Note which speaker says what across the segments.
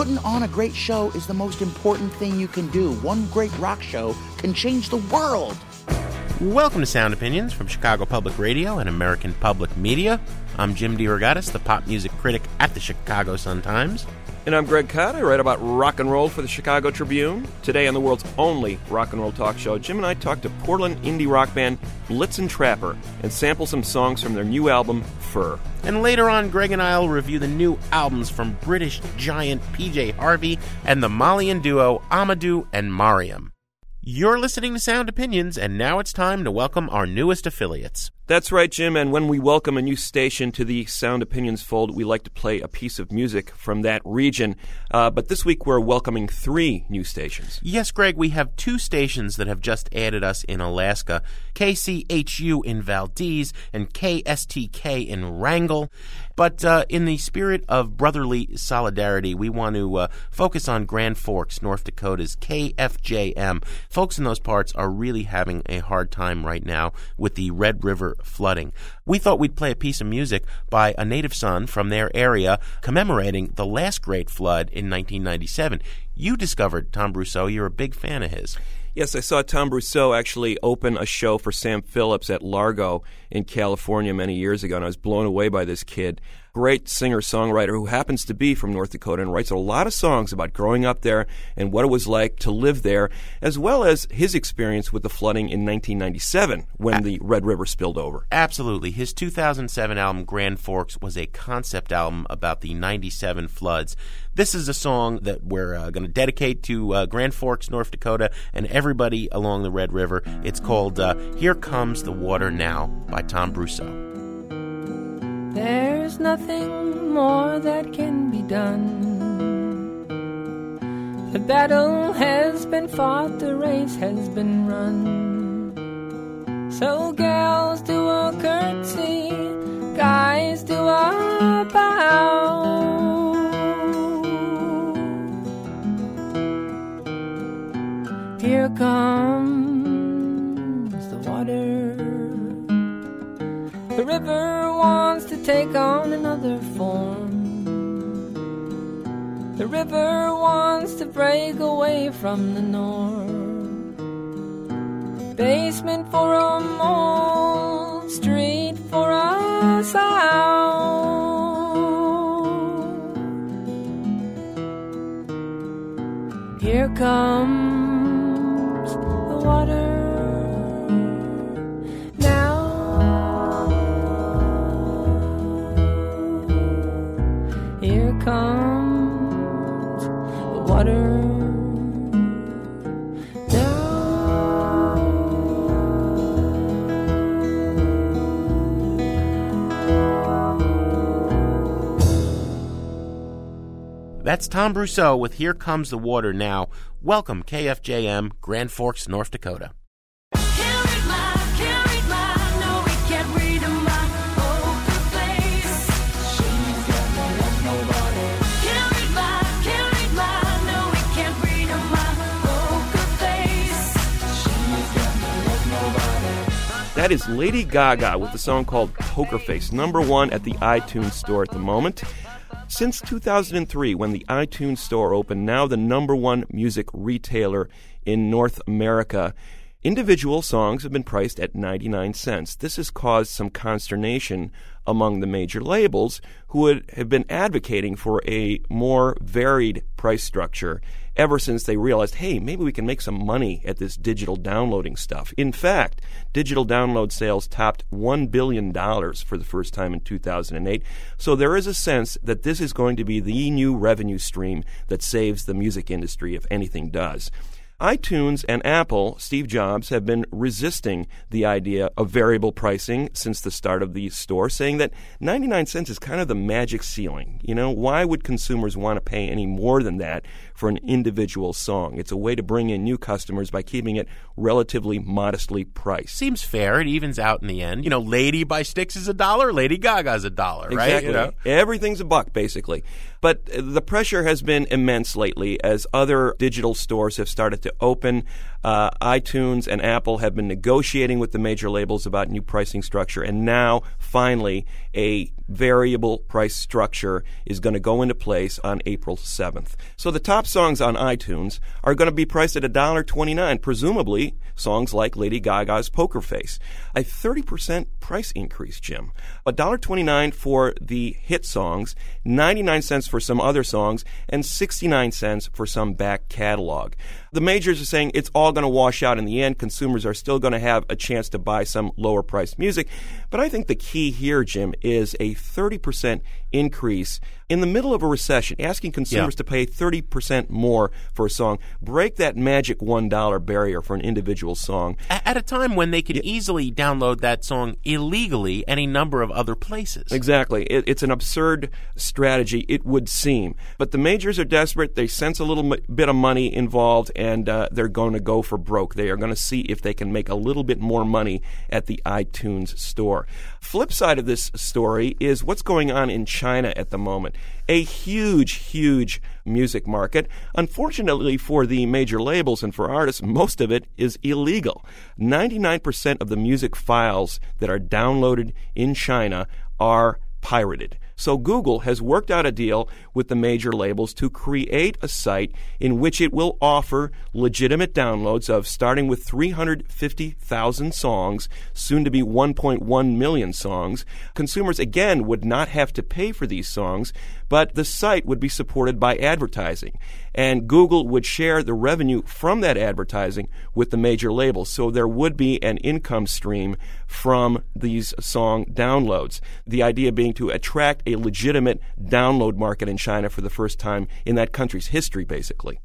Speaker 1: Putting on a great show is the most important thing you can do. One great rock show can change the world.
Speaker 2: Welcome to Sound Opinions from Chicago Public Radio and American Public Media. I'm Jim DeRogatis, the pop music critic at the Chicago Sun-Times.
Speaker 3: And I'm Greg Kot. I write about rock and roll for the Chicago Tribune. Today on the world's only rock and roll talk show, Jim and I talk to Portland indie rock band Blitzen Trapper and sample some songs from their new album, Furr.
Speaker 2: And later on, Greg and I will review the new albums from British giant PJ Harvey and the Malian duo Amadou and Mariam. You're listening to Sound Opinions, and now it's time to welcome our newest affiliates.
Speaker 3: That's right, Jim. And when we welcome a new station to the Sound Opinions fold, we like to play a piece of music from that region. Uh, but this week we're welcoming three new stations.
Speaker 2: Yes, Greg, we have two stations that have just added us in Alaska KCHU in Valdez and KSTK in Wrangell. But uh, in the spirit of brotherly solidarity, we want to uh, focus on Grand Forks, North Dakota's KFJM. Folks in those parts are really having a hard time right now with the Red River flooding. We thought we'd play a piece of music by a native son from their area commemorating the last great flood in 1997. You discovered Tom Brousseau. You're a big fan of his.
Speaker 3: Yes, I saw Tom Brousseau actually open a show for Sam Phillips at Largo in California many years ago, and I was blown away by this kid great singer songwriter who happens to be from North Dakota and writes a lot of songs about growing up there and what it was like to live there, as well as his experience with the flooding in 1997 when the Red River spilled over.
Speaker 2: Absolutely. His 2007 album, Grand Forks, was a concept album about the 97 floods. This is a song that we're uh, going to dedicate to uh, Grand Forks, North Dakota, and everybody along the Red River. It's called uh, Here Comes the Water Now by Tom Brousseau.
Speaker 4: There's nothing more that can be done. The battle has been fought, the race has been run. So, gals, do a curtsy, guys, do a bow. Here comes the water. The river wants take on another form. The river wants to break away from the norm. Basement for a mall, street for a sound. Here comes the water. Comes the water.
Speaker 2: That's Tom Brousseau with Here Comes the Water Now. Welcome, KFJM, Grand Forks, North Dakota.
Speaker 3: That is Lady Gaga with the song called Poker Face, number one at the iTunes store at the moment. Since 2003, when the iTunes store opened, now the number one music retailer in North America, individual songs have been priced at 99 cents. This has caused some consternation among the major labels who would have been advocating for a more varied price structure ever since they realized, hey, maybe we can make some money at this digital downloading stuff. In fact, digital download sales topped $1 billion for the first time in 2008. So there is a sense that this is going to be the new revenue stream that saves the music industry if anything does. iTunes and Apple, Steve Jobs, have been resisting the idea of variable pricing since the start of the store, saying that 99 cents is kind of the magic ceiling. You know, why would consumers want to pay any more than that for an individual song? It's a way to bring in new customers by keeping it relatively modestly priced.
Speaker 2: Seems fair. It evens out in the end. You know, Lady by Styx is a dollar, Lady Gaga's a dollar, right?
Speaker 3: Exactly.
Speaker 2: You know?
Speaker 3: Everything's a buck, basically. But the pressure has been immense lately as other digital stores have started to open. Uh, iTunes and Apple have been negotiating with the major labels about new pricing structure, and now finally a variable price structure is going to go into place on April 7th. So the top songs on iTunes are going to be priced at $1.29, presumably songs like Lady Gaga's Poker Face. A 30% price increase, Jim. $1.29 for the hit songs, 99 cents for some other songs, and 69 cents for some back catalog. The majors are saying it's all going to wash out in the end. Consumers are still going to have a chance to buy some lower priced music. But I think the key here, Jim, is a 30% increase in the middle of a recession, asking consumers
Speaker 2: Yeah.
Speaker 3: to pay 30% more for a song. Break that magic $1 barrier for an individual song.
Speaker 2: At a time when they could easily download that song illegally any number of other places.
Speaker 3: Exactly. It, it's an absurd strategy, it would seem. But the majors are desperate. They sense a little m- bit of money involved, and uh, they're going to go for broke. They are going to see if they can make a little bit more money at the iTunes store. Flip side of this story is what's going on in China at the moment. A huge, huge music market. Unfortunately for the major labels and for artists, most of it is illegal. 99% of the music files that are downloaded in China are pirated. So Google has worked out a deal with the major labels to create a site in which it will offer legitimate downloads of starting with 350,000 songs, soon to be 1.1 million songs. Consumers again would not have to pay for these songs, but the site would be supported by advertising. And Google would share the revenue from that advertising with the major labels. So there would be an income stream from these song downloads. The idea being to attract a legitimate download market in China for the first time in that country's history, basically.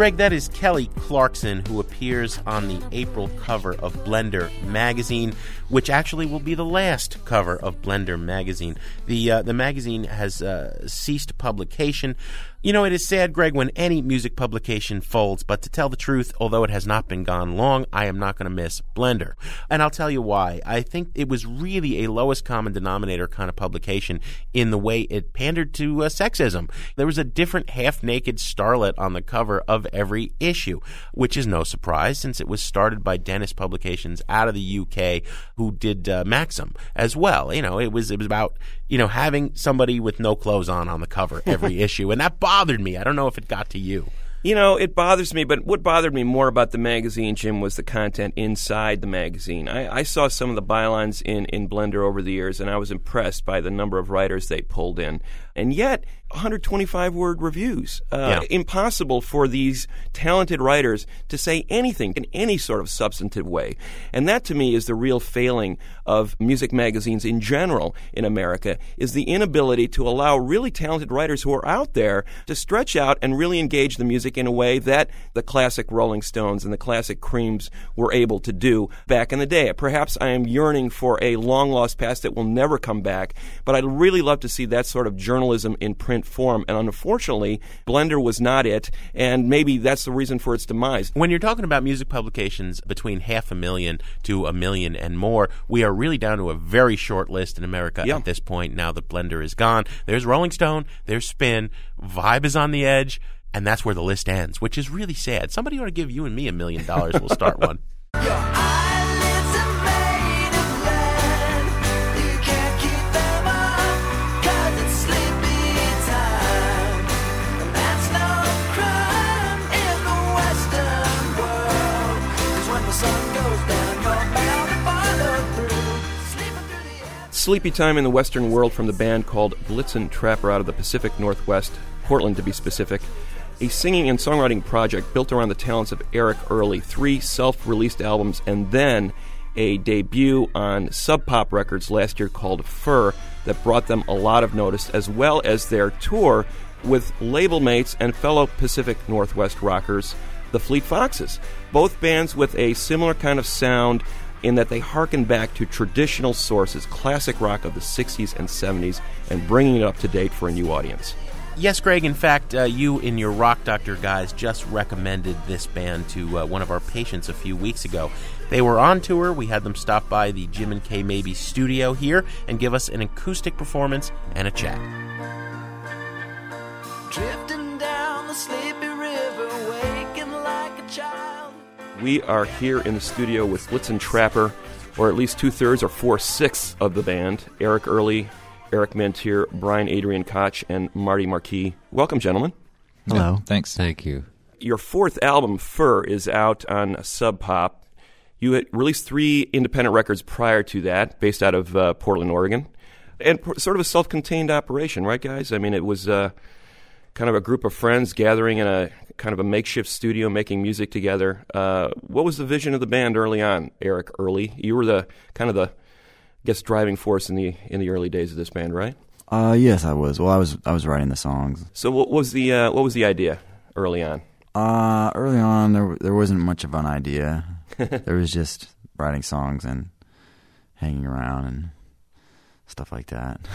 Speaker 2: Greg, that is Kelly Clarkson, who appears on the April cover of Blender magazine, which actually will be the last cover of Blender magazine. The uh, the magazine has uh, ceased publication. You know, it is sad, Greg, when any music publication folds, but to tell the truth, although it has not been gone long, I am not going to miss Blender. And I'll tell you why. I think it was really a lowest common denominator kind of publication in the way it pandered to uh, sexism. There was a different half naked starlet on the cover of every issue, which is no surprise since it was started by Dennis Publications out of the UK who did uh, Maxim as well. You know, it was it was about you know having somebody with no clothes on on the cover every issue, and that bothered me. I don't know if it got to you.
Speaker 3: You know, it bothers me, but what bothered me more about the magazine, Jim, was the content inside the magazine. I, I saw some of the bylines in, in Blender over the years, and I was impressed by the number of writers they pulled in. And yet, 125 word reviews. Uh,
Speaker 2: Yeah.
Speaker 3: Impossible for these talented writers to say anything in any sort of substantive way. And that, to me, is the real failing of music magazines in general in America, is the inability to allow really talented writers who are out there to stretch out and really engage the music in a way that the classic Rolling Stones and the classic Creems were able to do back in the day. Perhaps I am yearning for a long lost past that will never come back, but I'd really love to see that sort of journalism in print form. And unfortunately, Blender was not it, and maybe that's the reason for its demise.
Speaker 2: When you're talking about music publications between half a million to a million and more, we are really down to a very short list in America
Speaker 3: Yeah.
Speaker 2: at this point now that Blender is gone. There's Rolling Stone, there's Spin, Vibe is on the edge, and that's where the list ends, which is really sad. Somebody ought to give you and me a million dollars. We'll start one.
Speaker 5: Sleepy Time in the Western World
Speaker 3: from the band called Blitzen Trapper out of the Pacific Northwest, Portland to be specific. A singing and songwriting project built around the talents of Eric Earley, three self released albums, and then a debut on Sub Pop Records last year called Furr that brought them a lot of notice, as well as their tour with label mates and fellow Pacific Northwest rockers, the Fleet Foxes. Both bands with a similar kind of sound in that they harken back to traditional sources, classic rock of the 60s and 70s, and bringing it up to date for a new audience.
Speaker 2: Yes, Greg. In fact, uh, you and your Rock Doctor guys just recommended this band to uh, one of our patients a few weeks ago. They were on tour. We had them stop by the Jim and Kay Maybe studio here and give us an acoustic performance and a chat.
Speaker 5: Drifting down the sleepy river, waking like a child.
Speaker 3: We are here in the studio with Blitzen Trapper, or at least two thirds or four sixths of the band Eric Earley, Erik Menteer, Brian Adrian Koch, and Marty Marquis. Welcome, gentlemen.
Speaker 6: Hello.
Speaker 7: Thanks.
Speaker 6: Thank you.
Speaker 3: Your fourth album, Furr, is out on Sub Pop. You had released three independent records prior to that, based out of uh, Portland, Oregon. And p- sort of a self contained operation, right, guys? I mean, it was uh, kind of a group of friends gathering in a kind of a makeshift studio making music together. Uh, what was the vision of the band early on, Eric Earley? You were the kind of the, I guess, driving force in the in the early days of this band, right?
Speaker 6: Uh, yes, I was. Well, I was. I was writing the songs.
Speaker 3: So, what was the uh, what was the idea early on?
Speaker 6: Uh, early on, there there wasn't much of an idea. there was just writing songs and hanging around and stuff like that.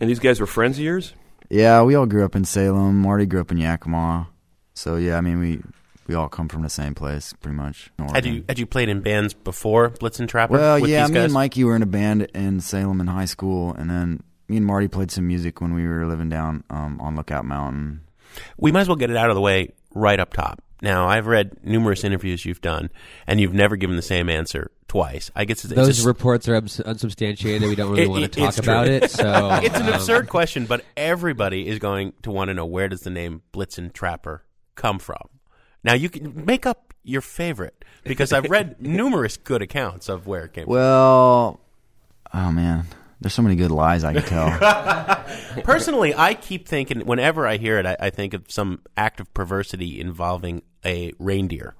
Speaker 3: And these guys were friends of yours?
Speaker 6: Yeah, we all grew up in Salem. Marty grew up in Yakima. So yeah, I mean, we we all come from the same place, pretty much.
Speaker 2: Had you had you played in bands before Blitzen Trapper?
Speaker 6: Well, yeah, me
Speaker 2: guys?
Speaker 6: and Mikey were in a band in Salem in high school, and then me and Marty played some music when we were living down um, on Lookout Mountain.
Speaker 2: We might as well get it out of the way right up top. Now, I've read numerous interviews you've done, and you've never given the same answer twice. I guess it's, it's
Speaker 7: Those
Speaker 2: a-
Speaker 7: reports are ubs- unsubstantiated. We don't really
Speaker 2: It-
Speaker 7: want to talk about it. So
Speaker 2: it's an
Speaker 7: um,
Speaker 2: absurd question, but everybody is going to want to know where does the name Blitzen Trapper come from. Now, you can make up your favorite because I've read numerous good accounts of where it came from.
Speaker 6: Well, oh man, there's so many good lies I can tell.
Speaker 2: Personally, I keep thinking whenever I hear it, I, I think of some act of perversity involving a reindeer.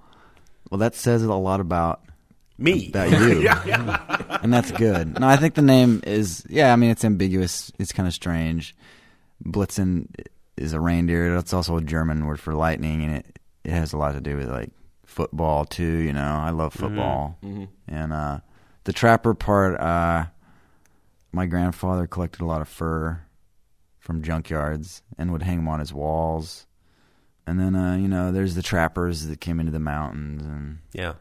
Speaker 6: well, that says a lot about
Speaker 2: Me.
Speaker 6: about you, and that's good. No, I think the name is yeah. I mean, it's ambiguous. It's kind of strange. Blitzen is a reindeer. That's also a German word for lightning, and it it has a lot to do with like football too. You know, I love football, and uh, the trapper part. Uh, my grandfather collected a lot of fur from junkyards and would hang them on his walls. And then, uh, you know, there's the trappers that came into the mountains, and
Speaker 2: yeah.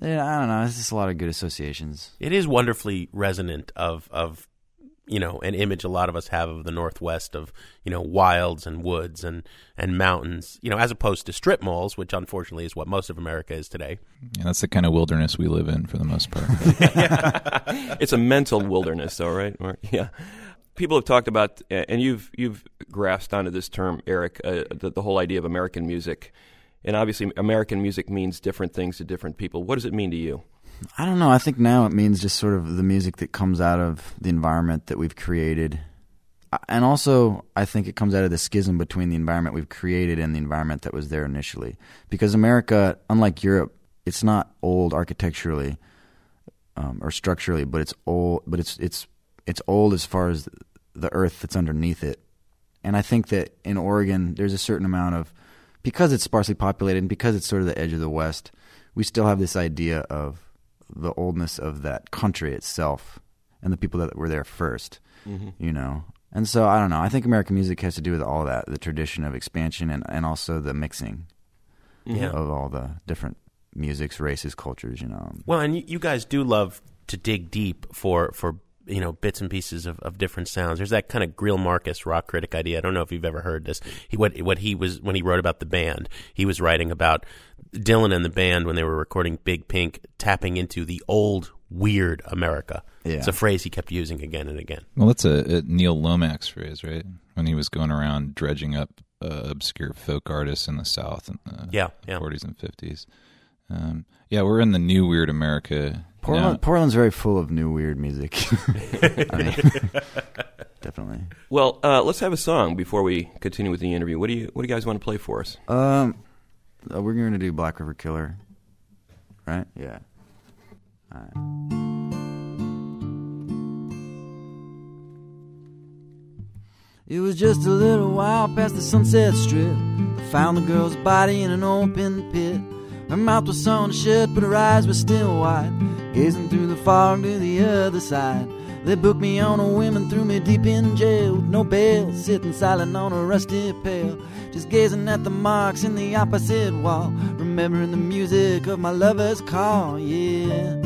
Speaker 6: yeah, I don't know. It's just a lot of good associations.
Speaker 2: It is wonderfully resonant of of you know an image a lot of us have of the Northwest of you know wilds and woods and and mountains you know as opposed to strip malls, which unfortunately is what most of America is today.
Speaker 8: Yeah, that's the kind of wilderness we live in for the most part.
Speaker 3: it's a mental wilderness, though, right? Mark? Yeah. People have talked about, and you've you've grasped onto this term, Eric, uh, the, the whole idea of American music, and obviously American music means different things to different people. What does it mean to you?
Speaker 6: I don't know. I think now it means just sort of the music that comes out of the environment that we've created. And also, I think it comes out of the schism between the environment we've created and the environment that was there initially. Because America, unlike Europe, it's not old architecturally um, or structurally, but it's old. But it's it's it's old as far as the earth that's underneath it. And I think that in Oregon, there's a certain amount of because it's sparsely populated and because it's sort of the edge of the West, we still have this idea of the oldness of that country itself and the people that were there 1st mm-hmm. you know. And so I don't know. I think American music has to do with all that, the tradition of expansion and, and also the mixing mm-hmm.
Speaker 2: Yeah.
Speaker 6: of all the different musics, races, cultures, you know.
Speaker 2: Well, and you, you guys do love to dig deep for for you know bits and pieces of, of different sounds. There's that kind of Greil Marcus rock critic idea. I don't know if you've ever heard this. He what what he was when he wrote about the band. He was writing about Dylan and the band when they were recording Big Pink, tapping into the old weird America.
Speaker 6: Yeah.
Speaker 2: It's a phrase he kept using again and again.
Speaker 8: well, that's a, a Alan Lomax phrase, right? When he was going around dredging up uh, obscure folk artists in the South in the
Speaker 2: Yeah, yeah.
Speaker 8: 40s and 50s. Um, yeah, we're in the new weird America.
Speaker 6: Portland,
Speaker 8: now.
Speaker 6: Portland's very full of new weird music. Mean, definitely.
Speaker 3: Well, uh, let's have a song before we continue with the interview. What do you What do you guys want to play for us?
Speaker 6: Um, uh, we're going to do Black River Killer, right? Yeah. All right. It was just a little while past the Sunset Strip. I found the girl's body in an open pit. Her mouth was sewn shut, but her eyes were still wide, gazing through the fog to the other side. They booked me on a whim and threw me deep in jail no bail, sitting silent on a rusty pail, just gazing at the marks in the opposite wall, remembering the music of my lover's call. Yeah.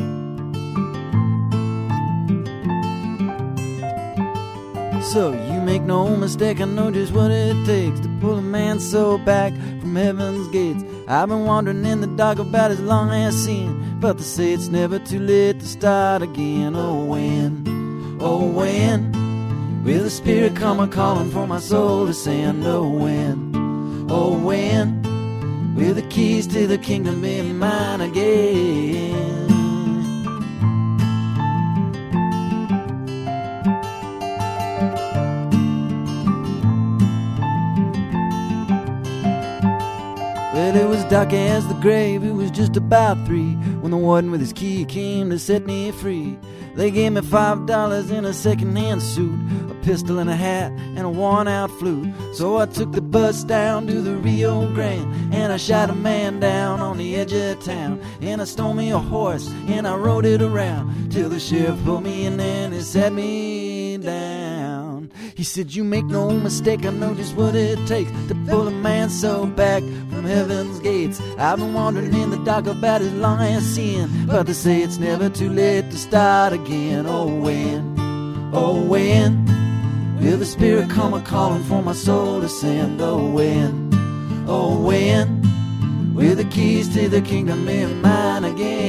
Speaker 6: So you make no mistake, I know just what it takes to pull a man so back from heaven's gates. I've been wandering in the dark about as long as sin, but they say it's never too late to start again. Oh when, oh when, will the Spirit come a calling for my soul to send? Oh when, oh when, will the keys to the kingdom be mine again? Well, it was dark as the grave, it was just about three when the warden with his key came to set me free. They gave me five dollars in a second-hand suit, a pistol and a hat, and a worn-out flute. So I took the bus down to the Rio Grande, and I shot a man down on the edge of town. And I stole me a horse, and I rode it around till the sheriff pulled me in and he set me down. He said, You make no mistake, I know just what it takes to pull a man so back from heaven's gates. I've been wandering in the dark about long as sin, but they say it's never too late to start again. Oh, when, oh, when will the Spirit come a calling for my soul to send? Oh, when, oh, when will the keys to the kingdom be mine again?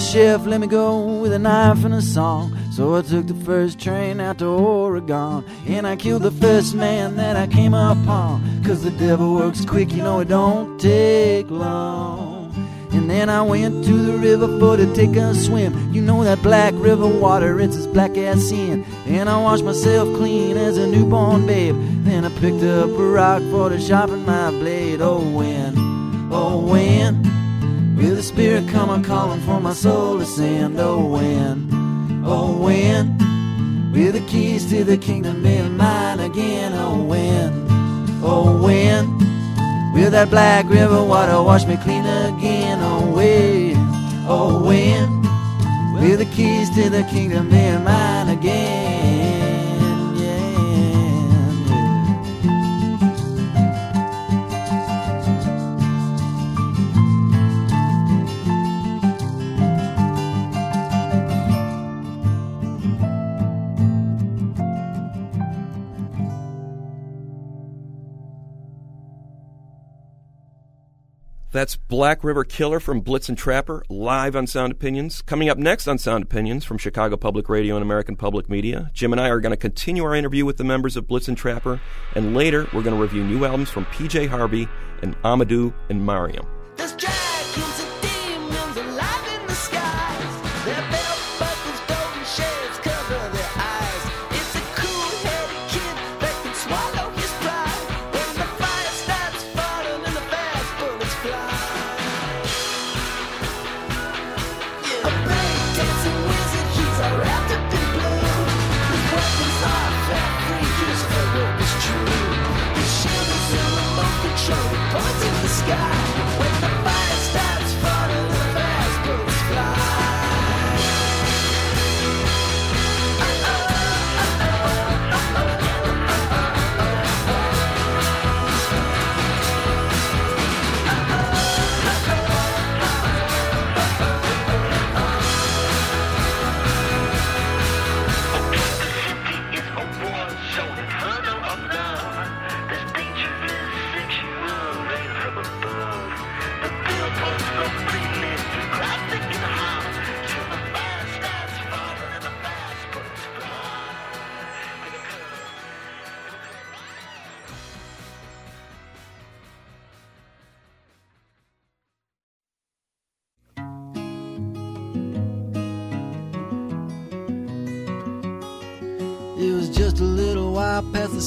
Speaker 6: Sheriff let me go with a knife and a song. So I took the first train out to Oregon. And I killed the first man that I came upon. Cause the devil works quick, you know it don't take long. And then I went to the river for to take a swim. You know that black river water, it's as black as sin. And I washed myself clean as a newborn babe. Then I picked up a rock for to sharpen my blade. Oh, when, oh, when. Will the Spirit come a calling for my soul to send? Oh, when, oh, when will the keys to the kingdom be mine again? Oh, when, oh, when will that black river water wash me clean again? Oh, when, oh, when will the keys to the kingdom be mine again?
Speaker 3: That's Black River Killer from Blitzen Trapper, live on Sound Opinions. Coming up next on Sound Opinions from Chicago Public Radio and American Public Media, Jim and I are going to continue our interview with the members of Blitzen Trapper, and later we're going to review new albums from PJ Harvey and Amadou and Mariam.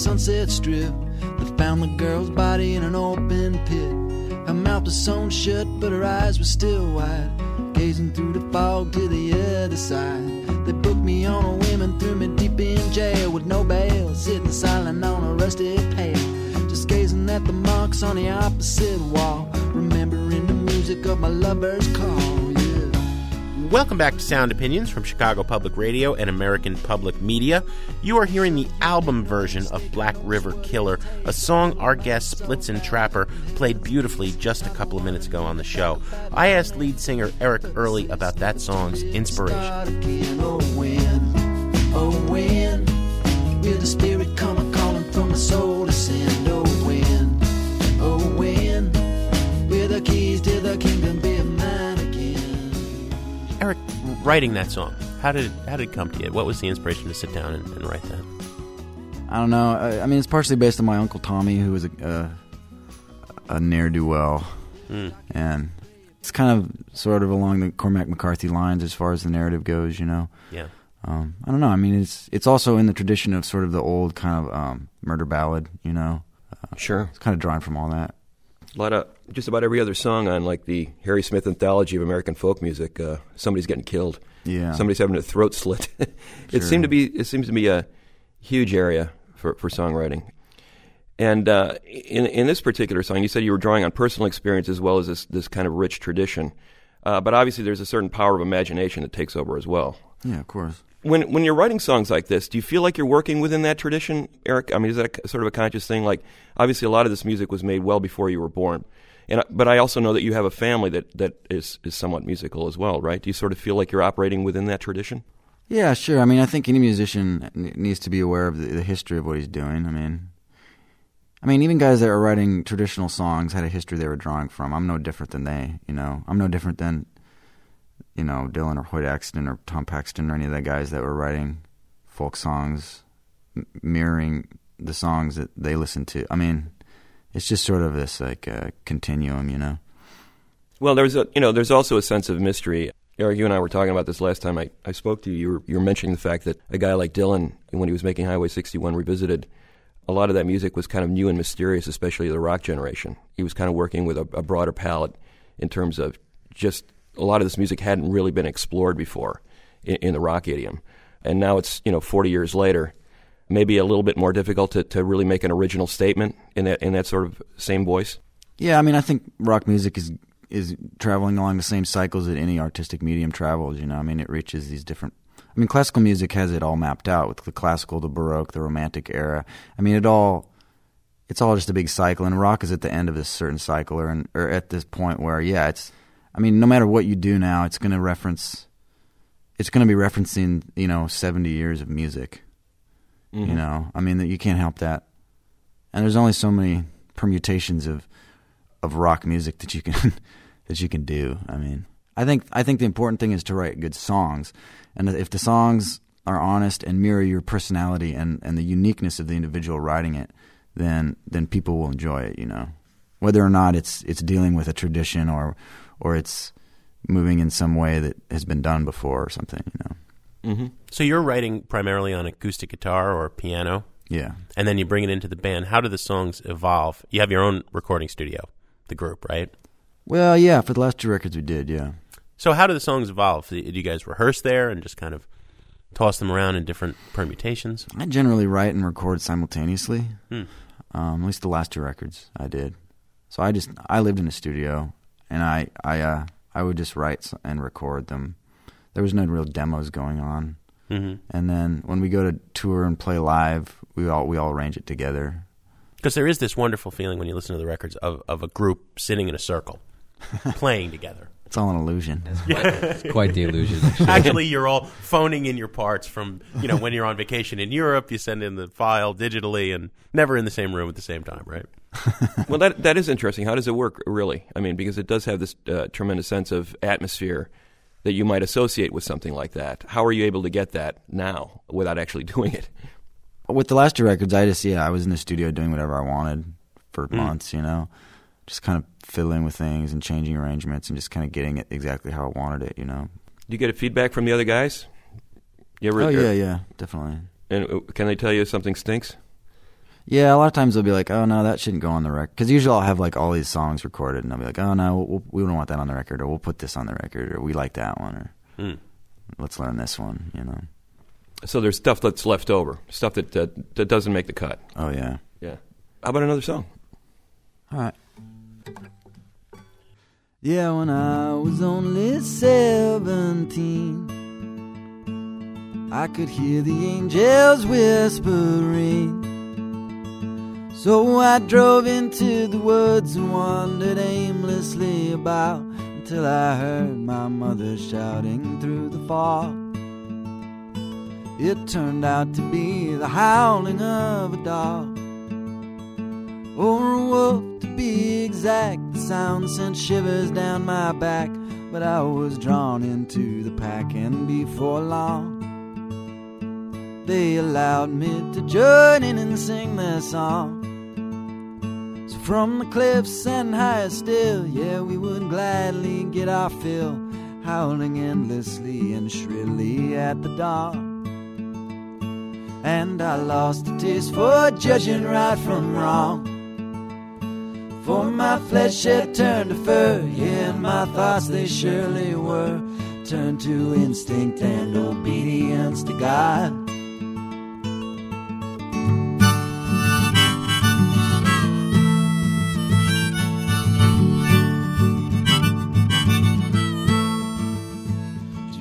Speaker 9: Sunset strip. They found the girl's body in an open pit. Her mouth was sewn shut, but her eyes were still wide. Gazing through the fog to the other side. They booked me on a whim and threw me deep in jail with no bail. Sitting silent on a rusty pail. Just gazing at the marks on the opposite wall. Remembering the music of my lover's call.
Speaker 2: Welcome back to Sound Opinions from Chicago Public Radio and American Public Media. You are hearing the album version of Black River Killer, a song our guest Blitzen Trapper played beautifully just a couple of minutes ago on the show. I asked lead singer Eric Earley about that song's inspiration. Eric, writing that song, how did how did it come to you? What was the inspiration to sit down and, and write that?
Speaker 6: I don't know. I, I mean, it's partially based on my uncle Tommy, who was a uh, a ne'er do well,
Speaker 2: Hmm.
Speaker 6: and it's kind of sort of along the Cormac McCarthy lines as far as the narrative goes. You know.
Speaker 2: Yeah.
Speaker 6: Um, I don't know. I mean, it's it's also in the tradition of sort of the old kind of um, murder ballad. You know. Uh,
Speaker 3: Sure.
Speaker 6: It's kind of drawing from all that.
Speaker 3: A lot of just about every other song on like the Harry Smith anthology of American folk music, uh, somebody's getting killed.
Speaker 6: Yeah.
Speaker 3: Somebody's having a throat slit. it
Speaker 6: Sure.
Speaker 3: seemed to be it seems to be a huge area for, for songwriting. And uh, in in this particular song, you said you were drawing on personal experience as well as this this kind of rich tradition. Uh, but obviously, there's a certain power of imagination that takes over as well.
Speaker 6: Yeah, of course.
Speaker 3: When when you're writing songs like this, do you feel like you're working within that tradition, Eric? I mean, is that a, sort of a conscious thing? Like, obviously, a lot of this music was made well before you were born, and but I also know that you have a family that, that is is somewhat musical as well, right? Do you sort of feel like you're operating within that tradition?
Speaker 6: Yeah, sure. I mean, I think any musician needs to be aware of the, the history of what he's doing. I mean, I mean, even guys that are writing traditional songs had a history they were drawing from. I'm no different than they. You know, I'm no different than, you know, Dylan or Hoyt Axton or Tom Paxton or any of the guys that were writing folk songs, m- mirroring the songs that they listened to. I mean, it's just sort of this like uh, continuum, you know.
Speaker 3: Well, there's a you know there's also a sense of mystery. Eric, you and I were talking about this last time I, I spoke to you. You were, you were mentioning the fact that a guy like Dylan, when he was making Highway 61 Revisited, a lot of that music was kind of new and mysterious, especially the rock generation. He was kind of working with a, a broader palette in terms of just a lot of this music hadn't really been explored before in, in the rock idiom. And now it's, you know, 40 years later, maybe a little bit more difficult to, to really make an original statement in that, in that sort of same voice.
Speaker 6: Yeah, I mean, I think rock music is is traveling along the same cycles that any artistic medium travels. You know, I mean, it reaches these different. I mean, classical music has it all mapped out with the classical, the baroque, the romantic era. I mean, it all. It's all just a big cycle, and rock is at the end of this certain cycle, or or at this point where, yeah, it's. I mean, no matter what you do now, it's going to reference. It's going to be referencing, you know, seventy years of music. You
Speaker 3: Mhm.
Speaker 6: know, I mean, that you can't help that. And there's only so many permutations of of rock music that you can that you can do. I mean, I think I think the important thing is to write good songs, and if the songs are honest and mirror your personality and, and the uniqueness of the individual writing it, then then people will enjoy it. You know, whether or not it's it's dealing with a tradition or or it's moving in some way that has been done before or something. You know.
Speaker 3: Mm-hmm.
Speaker 2: So you're writing primarily on acoustic guitar or piano,
Speaker 6: Yeah.
Speaker 2: and then you bring it into the band. How do the songs evolve? You have your own recording studio, the group, right?
Speaker 6: Well, yeah. For the last two records, we did. Yeah.
Speaker 2: So how do the songs evolve? Do you guys rehearse there and just kind of toss them around in different permutations?
Speaker 6: I generally write and record simultaneously.
Speaker 2: Hmm.
Speaker 6: Um, at least the last two records I did. So I just I lived in a studio, and I I uh, I would just write and record them. There was no real demos going on.
Speaker 2: Mhm.
Speaker 6: And then when we go to tour and play live, we all we all arrange it together.
Speaker 2: Because there is this wonderful feeling when you listen to the records of, of a group sitting in a circle, playing together.
Speaker 6: It's all an illusion.
Speaker 7: It's quite the illusion.
Speaker 2: Actually, you're all phoning in your parts from you know when you're on vacation in Europe. You send in the file digitally and never in the same room at the same time, right?
Speaker 3: well, that that is interesting. How does it work, really? I mean, because it does have this uh, tremendous sense of atmosphere that you might associate with something like that. How are you able to get that now without actually doing it?
Speaker 6: With the last two records, I just yeah, I was in the studio doing whatever I wanted for
Speaker 3: Mm.
Speaker 6: months, you know, just kind of fiddling with things and changing arrangements and just kind of getting it exactly how I wanted it, you know.
Speaker 3: Do you get a feedback from the other guys? You ever,
Speaker 6: oh yeah, yeah, definitely.
Speaker 3: And uh, can they tell you if something stinks?
Speaker 2: Yeah, a lot of times they'll be like, "Oh no, that shouldn't go on the record." Because usually I'll have like all these songs recorded, and they'll be like, "Oh no, we'll, we don't want that on the record, or we'll put this on the record, or we like that one, or
Speaker 3: Hmm.
Speaker 2: let's learn this one." You know?
Speaker 3: So there's stuff that's left over, stuff that uh, that doesn't make the cut.
Speaker 2: Oh yeah.
Speaker 3: Yeah. How about another song?
Speaker 2: All right.
Speaker 6: Yeah, when I was only seventeen, I could hear the angels whispering. So I drove into the woods and wandered aimlessly about until I heard my mother shouting through the fog. It turned out to be the howling of a dog or a wolf to be exact. Sound sent shivers down my back, but I was drawn into the pack, and before long, they allowed me to join in and sing their song. So from the cliffs and higher still, yeah, we would gladly get our fill, howling endlessly and shrilly at the dawn. And I lost the taste for judging right from wrong. For my flesh had turned to fur, yeah, and my thoughts they surely were turned to instinct and obedience to God.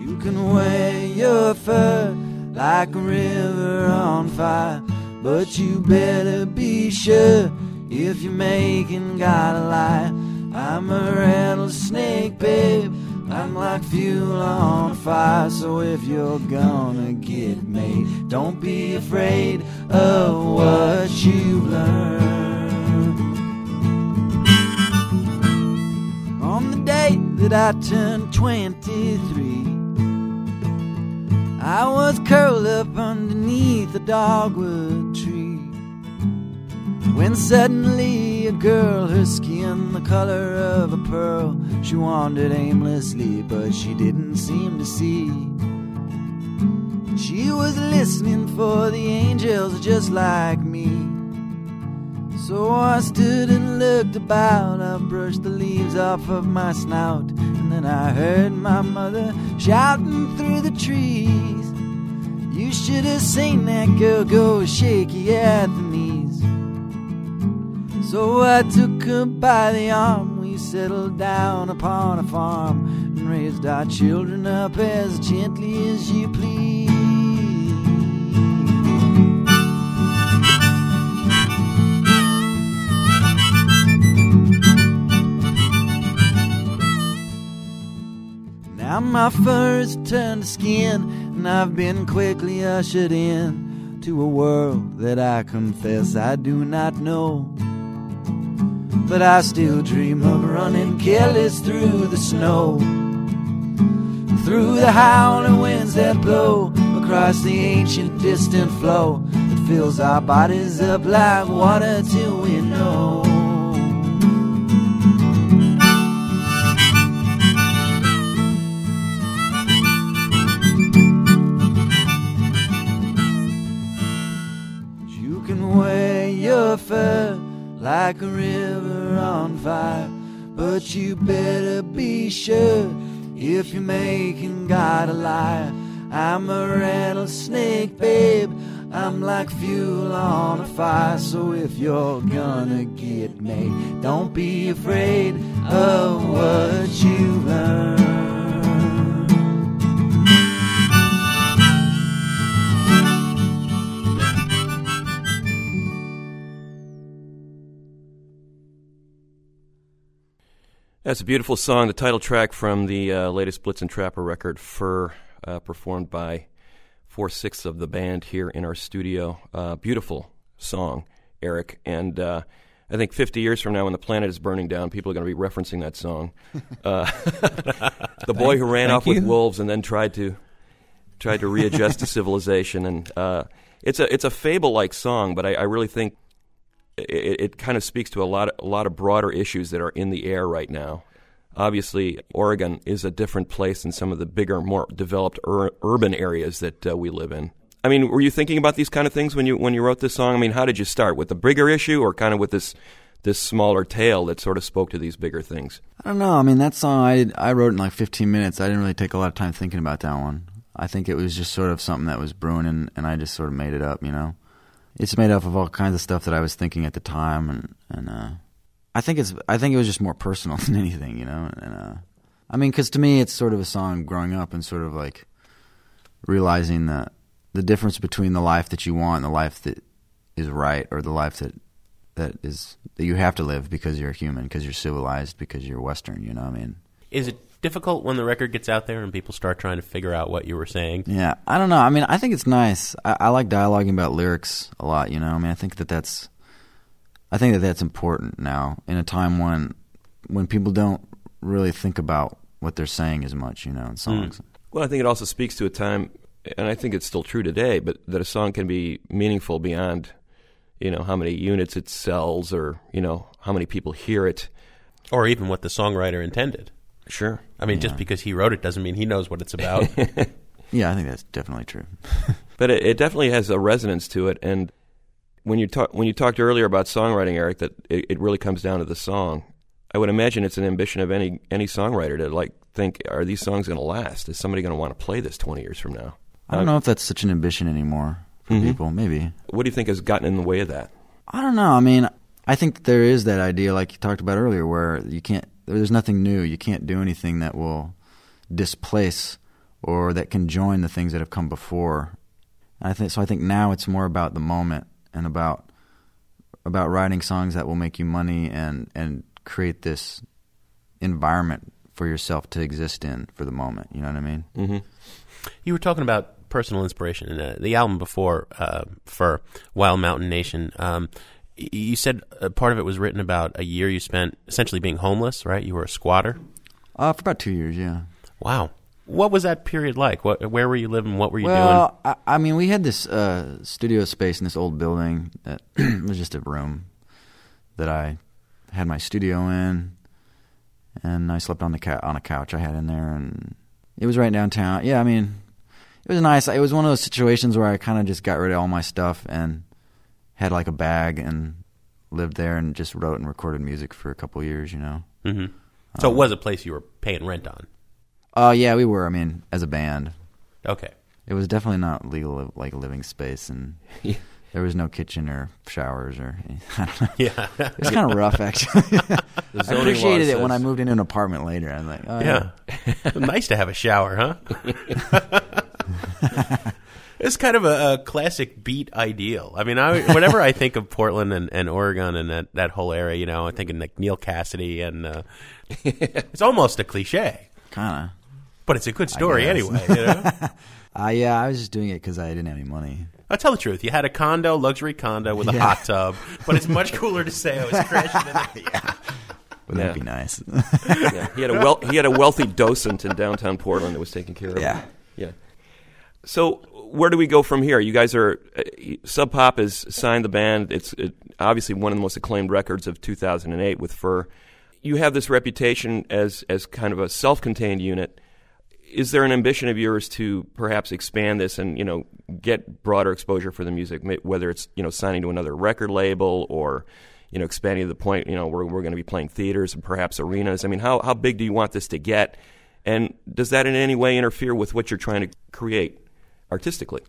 Speaker 6: You can wear your fur like a river on fire, but you better be sure if you're making God a lie. I'm a rattlesnake, babe. I'm like fuel on fire, so if you're gonna get made, don't be afraid of what you've learned. On the day that I turned 23, I was curled up underneath a dogwood. When suddenly a girl, her skin the color of a pearl, she wandered aimlessly, but she didn't seem to see. She was listening for the angels just like me. So I stood and looked about. I brushed the leaves off of my snout. And then I heard my mother shouting through the trees. You should have seen that girl go shaky at the knees. So I took her by the arm. We settled down upon a farm and raised our children up as gently as you please. Now my fur turned to skin, and I've been quickly ushered in to a world that I confess I do not know. But I still dream of running careless through the snow, through the howling winds that blow across the ancient distant flow that fills our bodies up like water till we know. You can wear your fur like a river on fire, but you better be sure if you're making God a liar. I'm a rattlesnake, babe. I'm like fuel on a fire, so if you're gonna get made, don't be afraid of what you learn.
Speaker 3: That's a beautiful song, the title track from the uh, latest Blitzen Trapper record, Furr, uh, performed by four sixths of the band here in our studio. Uh, beautiful song, Eric. And uh, I think 50 years from now, when the planet is burning down, people are going to be referencing that song. Uh, the boy who ran
Speaker 7: Thank
Speaker 3: off with wolves and then tried to tried to readjust to civilization. And uh, it's a it's a fable like song, but I, I really think it, it kind of speaks to a lot of, a lot of broader issues that are in the air right now. Obviously, Oregon is a different place than some of the bigger, more developed ur- urban areas that uh, we live in. I mean, were you thinking about these kind of things when you when you wrote this song? I mean, how did you start with the bigger issue, or kind of with this this smaller tale that sort of spoke to these bigger things?
Speaker 6: I don't know. I mean, that song I I wrote in like 15 minutes. I didn't really take a lot of time thinking about that one. I think it was just sort of something that was brewing, and, and I just sort of made it up. You know, it's made up of all kinds of stuff that I was thinking at the time, and and uh, I think it's I think it was just more personal than anything. You know, and uh, I mean, because to me, it's sort of a song growing up and sort of like realizing that the difference between the life that you want and the life that is right, or the life that that is that you have to live because you're human, because you're civilized, because you're Western. You know, what I mean.
Speaker 2: Is it difficult when the record gets out there and people start trying to figure out what you were saying?
Speaker 6: Yeah, I don't know. I mean, I think it's nice. I, I like dialoguing about lyrics a lot. You know, I mean, I think that that's, I think that that's important now in a time when, when people don't really think about what they're saying as much. You know, in songs. Hmm.
Speaker 3: Well, I think it also speaks to a time, and I think it's still true today, but that a song can be meaningful beyond, you know, how many units it sells or, you know, how many people hear it.
Speaker 2: Or even what the songwriter intended.
Speaker 3: Sure.
Speaker 2: I mean, just because he wrote it doesn't mean he knows what it's about.
Speaker 6: Yeah, I think that's definitely true.
Speaker 3: But it, it definitely has a resonance to it. And when you, talk, when you talked earlier about songwriting, Eric, that it, it really comes down to the song. I would imagine it's an ambition of any, any songwriter to, like, think, are these songs going to last? Is somebody going to want to play this 20 years from now?
Speaker 6: I don't know if that's such an ambition anymore for
Speaker 3: Mhm.
Speaker 6: people. Maybe.
Speaker 3: What do you think has gotten in the way of that?
Speaker 6: I don't know. I mean, I think there is that idea, like you talked about earlier, where you can't. There's nothing new. You can't do anything that will displace or that can join the things that have come before. I think so. I think now it's more about the moment and about about writing songs that will make you money and and create this environment for yourself to exist in for the moment. You know what I mean?
Speaker 3: Mm-hmm.
Speaker 2: You were talking about personal inspiration in uh, the album before uh, for Wild Mountain Nation. Um, you said uh, part of it was written about a year you spent essentially being homeless, right? You were a squatter.
Speaker 6: Uh, for about two years, yeah.
Speaker 2: Wow. What was that period like? What, where were you living? What were you doing?
Speaker 6: well, I, I mean, we had this uh, studio space in this old building that was just a room that I had my studio in, and I slept on the cou- on a couch I had in there, and it was right downtown. Yeah, I mean, it was nice. It was one of those situations where I kind of just got rid of all my stuff and had like a bag and lived there and just wrote and recorded music for a couple years. You know.
Speaker 2: doing? hmm So it was a place you were paying rent on.
Speaker 6: Oh yeah, we were. I mean, as a band.
Speaker 2: Okay.
Speaker 6: It was definitely not legal, like living space, and there was no kitchen or showers or.
Speaker 2: Yeah.
Speaker 6: it was kind of rough actually. I appreciated it when I moved into an apartment later. I'm like, oh,
Speaker 2: Yeah. nice to have a shower, huh? It's kind of a, a classic beat ideal. I mean, I, whenever I think of Portland and, and Oregon and that, that whole area, you know, I think of like Neal Cassady, and uh, it's almost a cliche,
Speaker 6: kind of.
Speaker 2: but it's a good story
Speaker 6: guess.
Speaker 2: anyway. You know?
Speaker 6: Uh, yeah, I was just doing it because I didn't have any money.
Speaker 2: I'll tell the truth. You had a condo, luxury condo with a
Speaker 6: Yeah.
Speaker 2: hot tub, but it's much cooler to say I was crashing in it.
Speaker 6: Would
Speaker 3: Yeah.
Speaker 6: that be nice?
Speaker 3: yeah, he had a wel- he had a wealthy docent in downtown Portland that was taking care of
Speaker 6: Yeah.
Speaker 3: him. Yeah. So where do we go from here? You guys are uh, Sub Pop has signed the band. It's it, obviously one of the most acclaimed records of 2008 with Furr. You have this reputation as as kind of a self-contained unit. Is there an ambition of yours to perhaps expand this and you know get broader exposure for the music, whether it's you know signing to another record label or you know expanding to the point you know where we're going to be playing theaters and perhaps arenas? I mean, how how big do you want this to get? And does that in any way interfere with what you're trying to create artistically?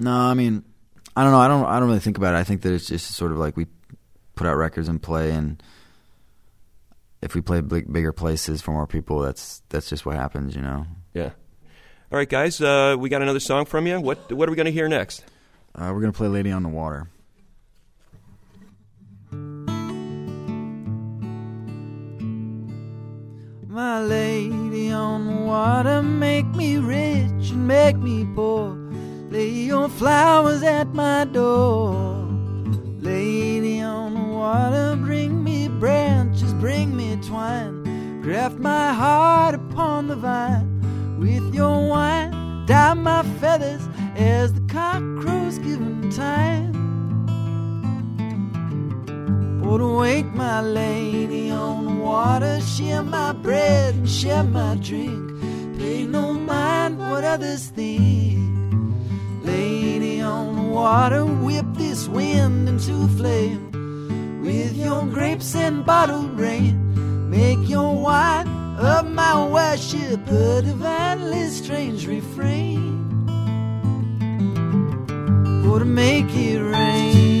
Speaker 6: no, I mean, I don't know. I don't. I don't really think about it. I think that it's just sort of like we put out records and play, and if we play big, bigger places for more people, that's that's just what happens, you know.
Speaker 3: Yeah. All right, guys, uh, we got another song from you. What what are we going to hear next?
Speaker 6: Uh, we're gonna play "Lady on the Water."
Speaker 9: My lady on the water, make me rich and make me poor. Lay your flowers at my door. Lady on the water, bring me branches, bring me twine. Graft my heart upon the vine with your wine. Dye my feathers as the cock crows given time. Put wake my lady on the water, share my bread and share my drink. Pay no mind what others think. Lady on the water, whip this wind into flame. With your grapes and bottled rain, make your wine of my worship a divinely strange refrain. For to make it rain.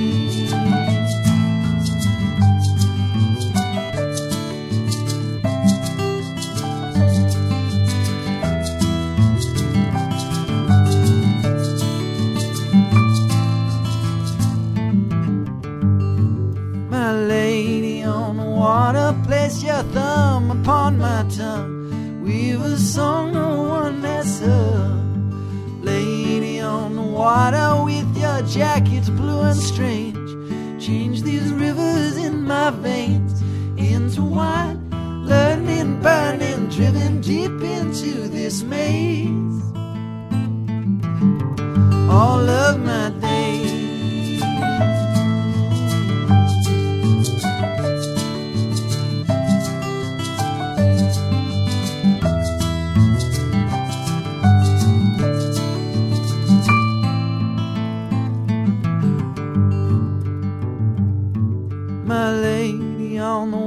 Speaker 9: Place your thumb upon my tongue. Weave a song no one has sung. Lady on the water, with your jackets blue and strange. Change these rivers in my veins into wine. Learning, burning, driven deep into this maze. All of. My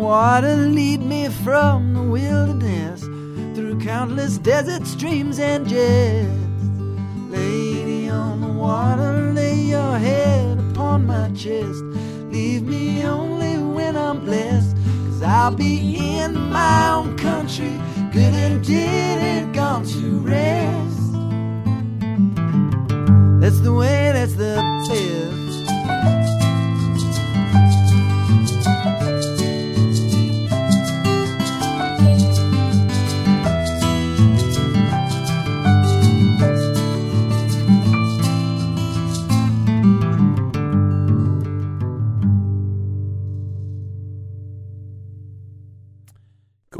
Speaker 9: water, lead me from the wilderness through countless desert streams and jets. Lady on the water, lay your head upon my chest. Leave me only when I'm blessed, cause I'll be in my own country, good and dead and gone to rest. That's the way, that's the best.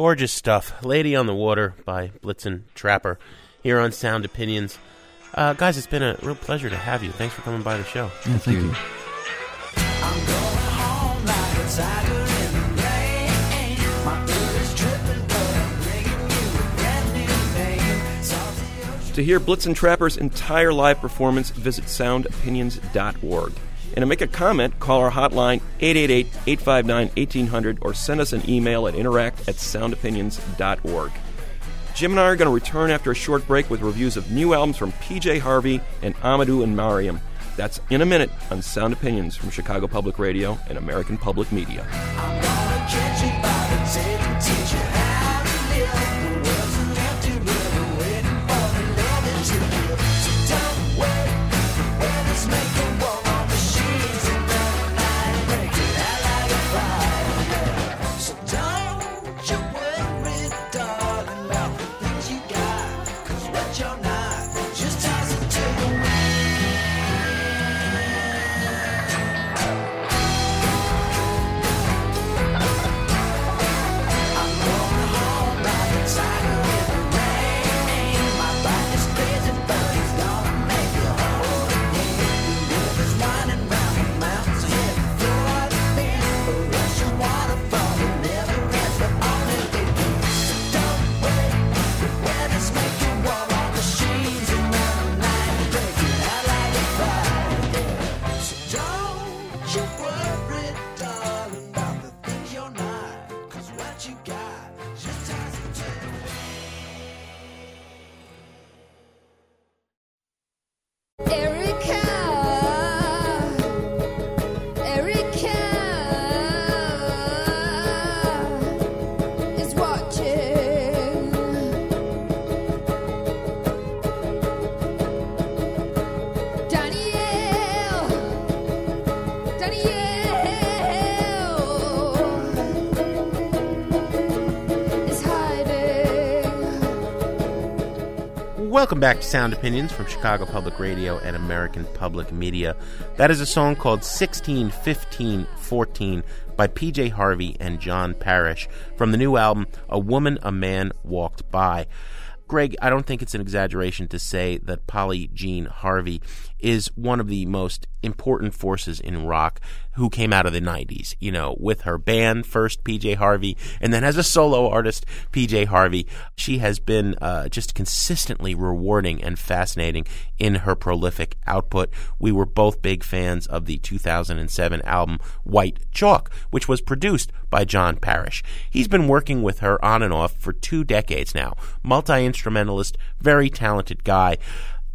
Speaker 2: Gorgeous stuff. Lady on the Water by Blitzen Trapper here on Sound Opinions. Uh, guys, it's been a real pleasure to have you. Thanks for coming by the show.
Speaker 6: Yeah, thank you.
Speaker 3: To hear Blitzen Trapper's entire live performance, visit soundopinions.org. And to make a comment, call our hotline 888 859 1800 or send us an email at interact at soundopinions.org. Jim and I are going to return after a short break with reviews of new albums from PJ Harvey and Amadou and Mariam. That's in a minute on Sound Opinions from Chicago Public Radio and American Public Media.
Speaker 2: Welcome back to Sound Opinions from Chicago Public Radio and American Public Media. That is a song called 16, 15, 14 by PJ Harvey and John Parish from the new album A Woman, a Man Walked By.
Speaker 10: Greg, I don't think it's an exaggeration to say that Polly Jean Harvey is one of the most important forces in rock who came out of the 90s, you know, with her band first, PJ Harvey, and then as a solo artist, PJ Harvey. She has been uh, just consistently rewarding and fascinating in her prolific output. We were both big fans of the 2007 album White Chalk, which was produced by John Parish. He's been working with her on and off for two decades now. Multi instrumentalist, very talented guy.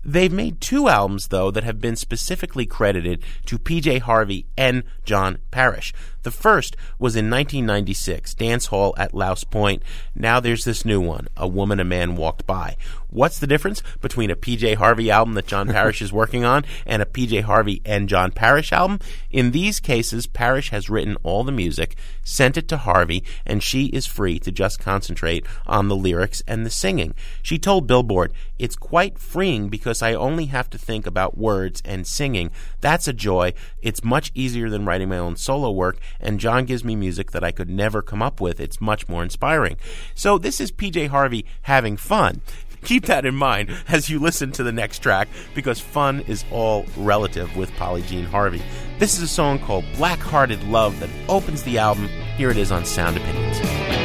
Speaker 10: They've made two albums, though, that have been specifically credited to PJ Harvey and John Parish. The first was in 1996, Dance Hall at Louse Point. Now there's this new one, A Woman a Man Walked By. What's the difference between a PJ Harvey album that John Parish is working on and a PJ Harvey and John Parish album? In these cases, Parish has written all the music, sent it to Harvey, and she is free to just concentrate on the lyrics and the singing. She told Billboard, It's quite freeing because I only have to think about words and singing. That's a joy. It's much easier than writing my own solo work, and John gives me music that I could never come up with. It's much more inspiring. So this is PJ Harvey having fun. Keep that in mind as you listen to the next track because fun is all relative with Polly Jean Harvey. This is a song called Black Hearted Love that opens the album. Here it is on Sound Opinions.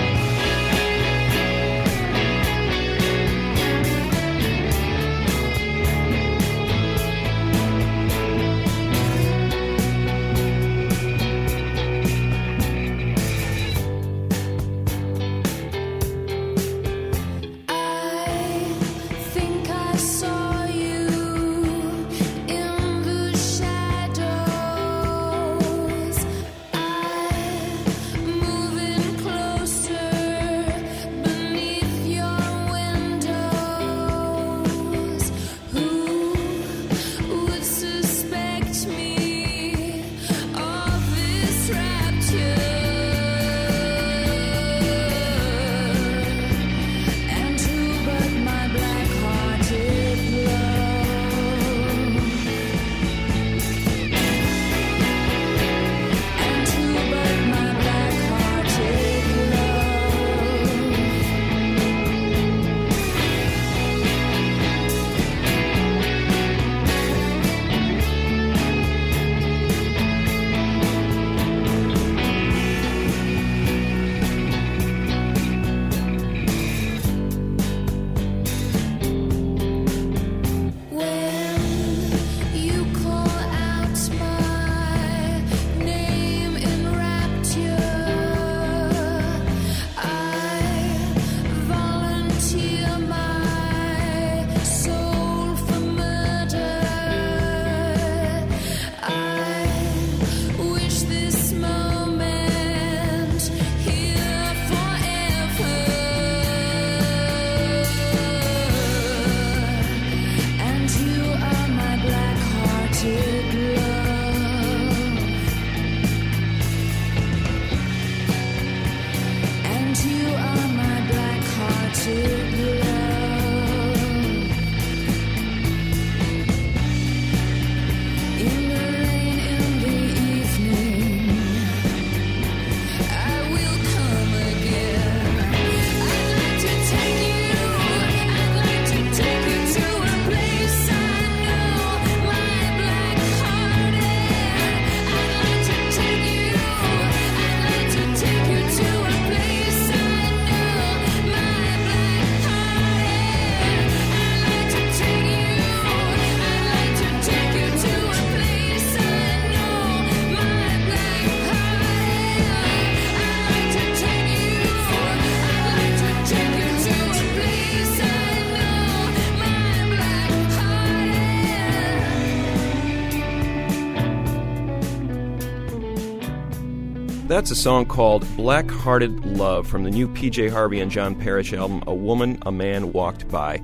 Speaker 3: That's a song called Black Hearted Love from the new PJ Harvey and John Parish album, A Woman, a Man Walked By.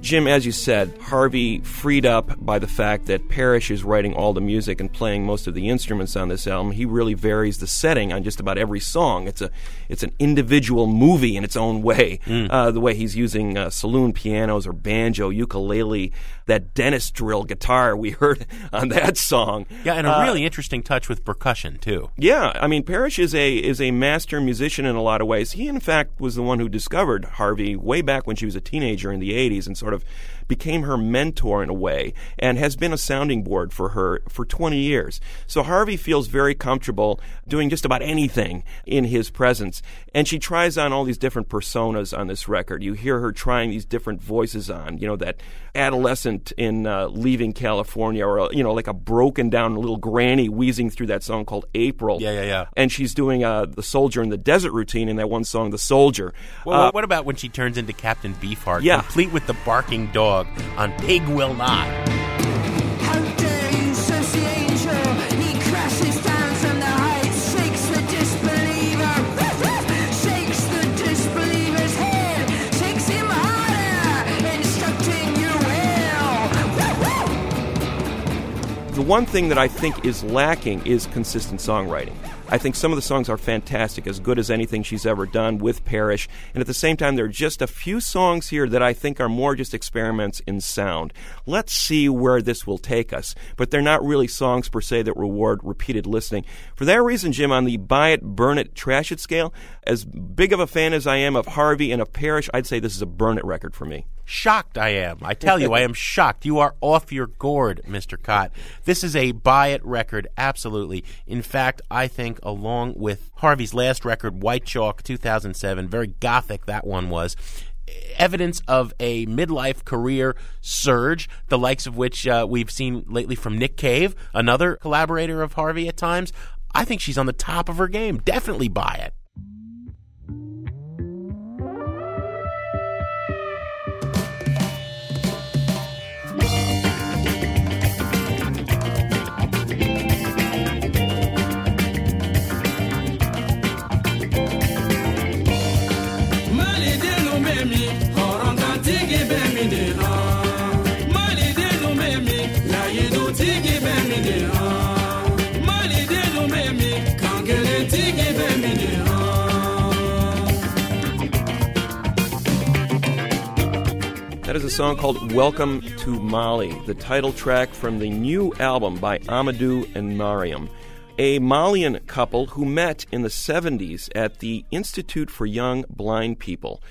Speaker 3: Jim, as you said, Harvey freed up by the fact that Parish is writing all the music and playing most of the instruments on this album. He really varies the setting on just about every song. It's a it's an individual movie in its own way. Uh, the way he's using uh, saloon pianos or banjo, ukulele, that dentist drill guitar we heard on that song.
Speaker 2: Yeah, and a
Speaker 3: Uh,
Speaker 2: really interesting touch with percussion too.
Speaker 3: yeah, I mean Parish is a is a master musician in a lot of ways. He in fact was the one who discovered Harvey way back when she was a teenager in the 80s and sort of became her mentor in a way and has been a sounding board for her for 20 years. So Harvey feels very comfortable doing just about anything in his presence. And she tries on all these different personas on this record. You hear her trying these different voices on, you know, that adolescent in uh, Leaving California or, you know, like a broken down little granny wheezing through that song called April.
Speaker 2: Yeah, yeah, yeah.
Speaker 3: And she's doing uh, the soldier in the desert routine in that one song, The Soldier.
Speaker 2: Well,
Speaker 3: Uh,
Speaker 2: what about when she turns into Captain Beefheart,
Speaker 3: Yeah.
Speaker 2: complete with the barking dog on Pig Will Not?
Speaker 11: How dare you, says the angel. He crashes down from the heights, shakes the disbeliever, shakes the disbeliever's head, shakes him harder, instructing you will.
Speaker 3: the one thing that I think is lacking is consistent songwriting. I think some of the songs are fantastic, as good as anything she's ever done with Parish. And at the same time, there are just a few songs here that I think are more just experiments in sound. Let's see where this will take us. But they're not really songs per se that reward repeated listening. For that reason, Jim, on the buy it, burn it, trash it scale, as big of a fan as I am of Harvey and of Parish, I'd say this is a burn it record for me.
Speaker 2: Shocked I am. I tell you, I am shocked. You are off your gourd, Mr. Kot. This is a buy it record, absolutely. In fact, I think along with Harvey's last record, White Chalk 2007, very gothic that one was, evidence of a midlife career surge, the likes of which uh, we've seen lately from Nick Cave, another collaborator of Harvey at times. I think she's on the top of her game. Definitely buy it.
Speaker 3: Is a song called Welcome to Mali, the title track from the new album by Amadou and Mariam, a Malian couple who met in the 70s at the Institute for Young Blind People.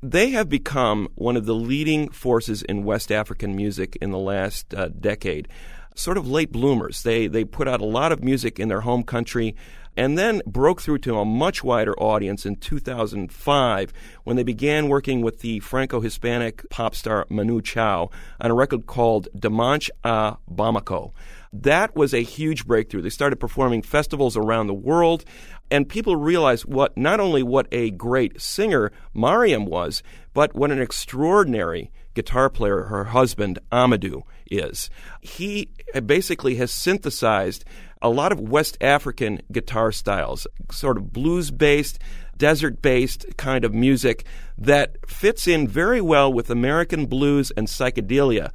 Speaker 3: They have become one of the leading forces in West African music in the last uh, decade. Sort of late bloomers. They they put out a lot of music in their home country and then broke through to a much wider audience in 2005 when they began working with the Franco-Hispanic pop star Manu Chao on a record called Dimanche à Bamako. That was a huge breakthrough. They started performing festivals around the world, and people realized what not only what a great singer Mariam was, but what an extraordinary guitar player her husband Amadou is. He basically has synthesized a lot of West African guitar styles, sort of blues based, desert based kind of music that fits in very well with American blues and psychedelia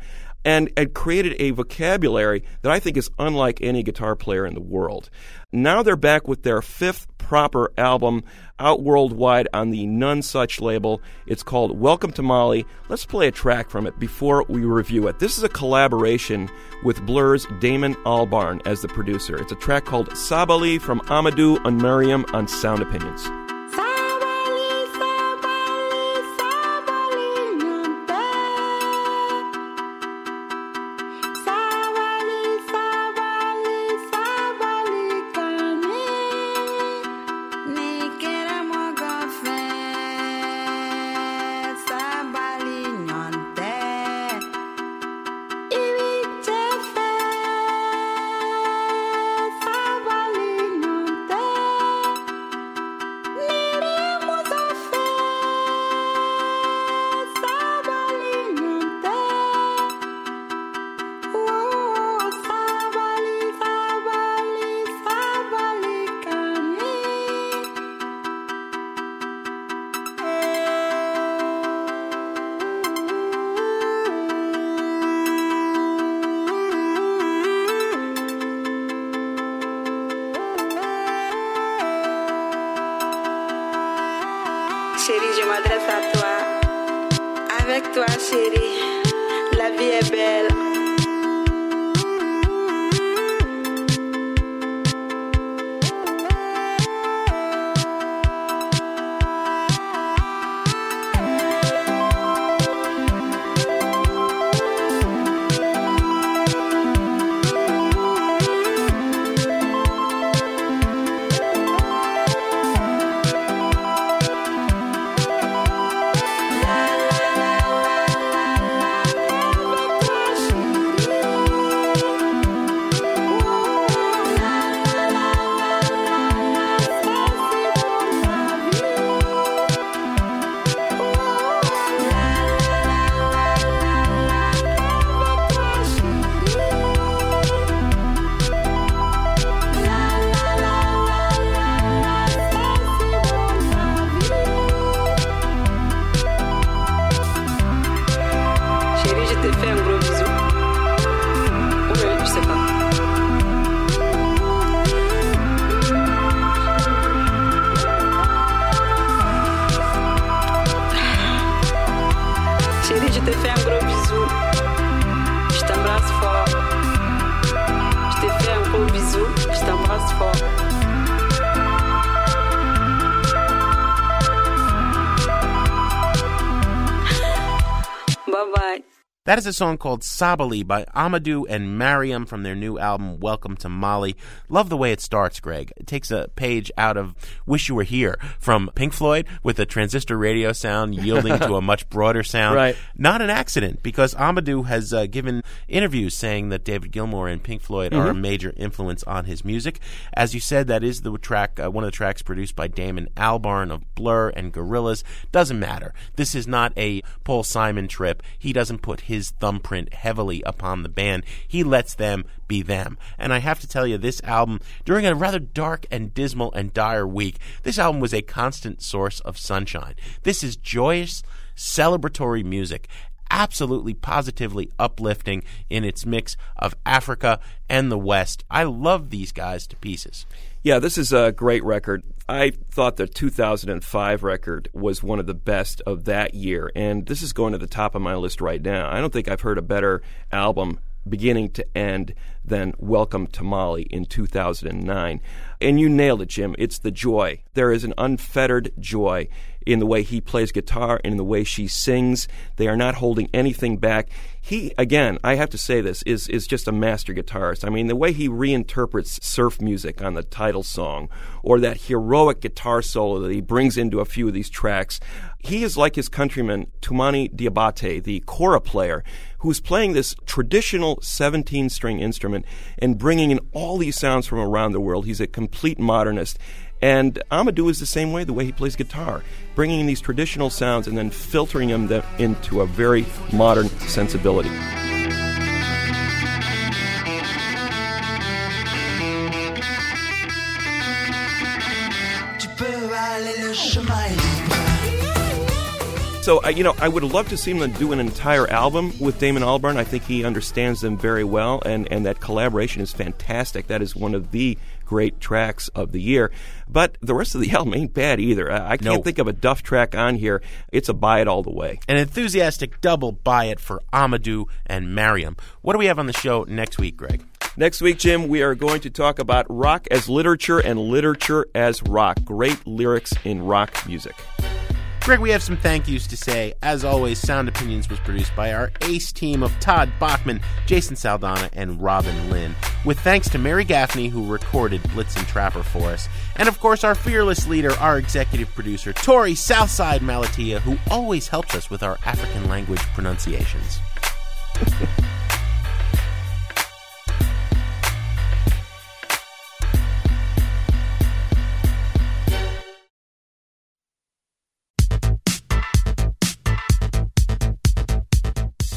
Speaker 3: and, and created a vocabulary that I think is unlike any guitar player in the world. Now they're back with their fifth proper album out worldwide on the Nonesuch label. It's called Welcome to Mali. Let's play a track from it before we review it. This is a collaboration with Blur's Damon Albarn as the producer. It's a track called Sabali from Amadou and Mariam on Sound Opinions.
Speaker 2: That is a song called Sabali by Amadou and Mariam from their new album Welcome to Mali. Love the way it starts, Greg. It takes a page out of Wish You Were Here from Pink Floyd with a transistor radio sound yielding to a much broader sound.
Speaker 3: Right.
Speaker 2: Not an accident because Amadou has uh, given interviews saying that David Gilmour and Pink Floyd are a
Speaker 3: Mhm.
Speaker 2: major influence on his music. As you said, that is the track, uh, one of the tracks produced by Damon Albarn of Blur and Gorillaz. Doesn't matter. This is not a Paul Simon trip. He doesn't put his thumbprint heavily upon the band. He lets them be them. And I have to tell you, this album, during a rather dark and dismal and dire week, this album was a constant source of sunshine. This is joyous, celebratory music absolutely positively uplifting in its mix of Africa and the West. I love these guys to pieces.
Speaker 3: Yeah, this is a great record. I thought the 2005 record was one of the best of that year, and this is going to the top of my list right now. I don't think I've heard a better album beginning to end than Welcome to Mali in 2009. And you nailed it, Jim. It's the joy. There is an unfettered joy in the way he plays guitar and in the way she sings. They are not holding anything back. He, again, I have to say this, is, is just a master guitarist. I mean, the way he reinterprets surf music on the title song, or that heroic guitar solo that he brings into a few of these tracks, he is like his countryman, Toumani Diabaté, the kora player, who's playing this traditional 17 string instrument and bringing in all these sounds from around the world. He's a complete modernist. And Amadou is the same way, the way he plays guitar, bringing in these traditional sounds and then filtering them into a very modern sensibility.
Speaker 5: Tu peux aller le chemin
Speaker 3: So, you know, I would love to see him do an entire album with Damon Albarn. I think he understands them very well, and, and that collaboration is fantastic. That is one of the great tracks of the year. But the rest of the album ain't bad either. I, I can't
Speaker 2: No.
Speaker 3: think of a Duff track on here. It's a buy it all the way.
Speaker 2: An enthusiastic double buy it for Amadou and Mariam. What do we have on the show next week, Greg?
Speaker 3: Next week, Jim, we are going to talk about rock as literature and literature as rock. Great lyrics in rock music.
Speaker 2: Greg, we have some thank yous to say. As always, Sound Opinions was produced by our ace team of Todd Bachman, Jason Saldanha, and Robin Linn, with thanks to Mary Gaffney, who recorded Blitzen Trapper for us. And of course, our fearless leader, our executive producer, Torey Southside Malatia, who always helps us with our African language pronunciations.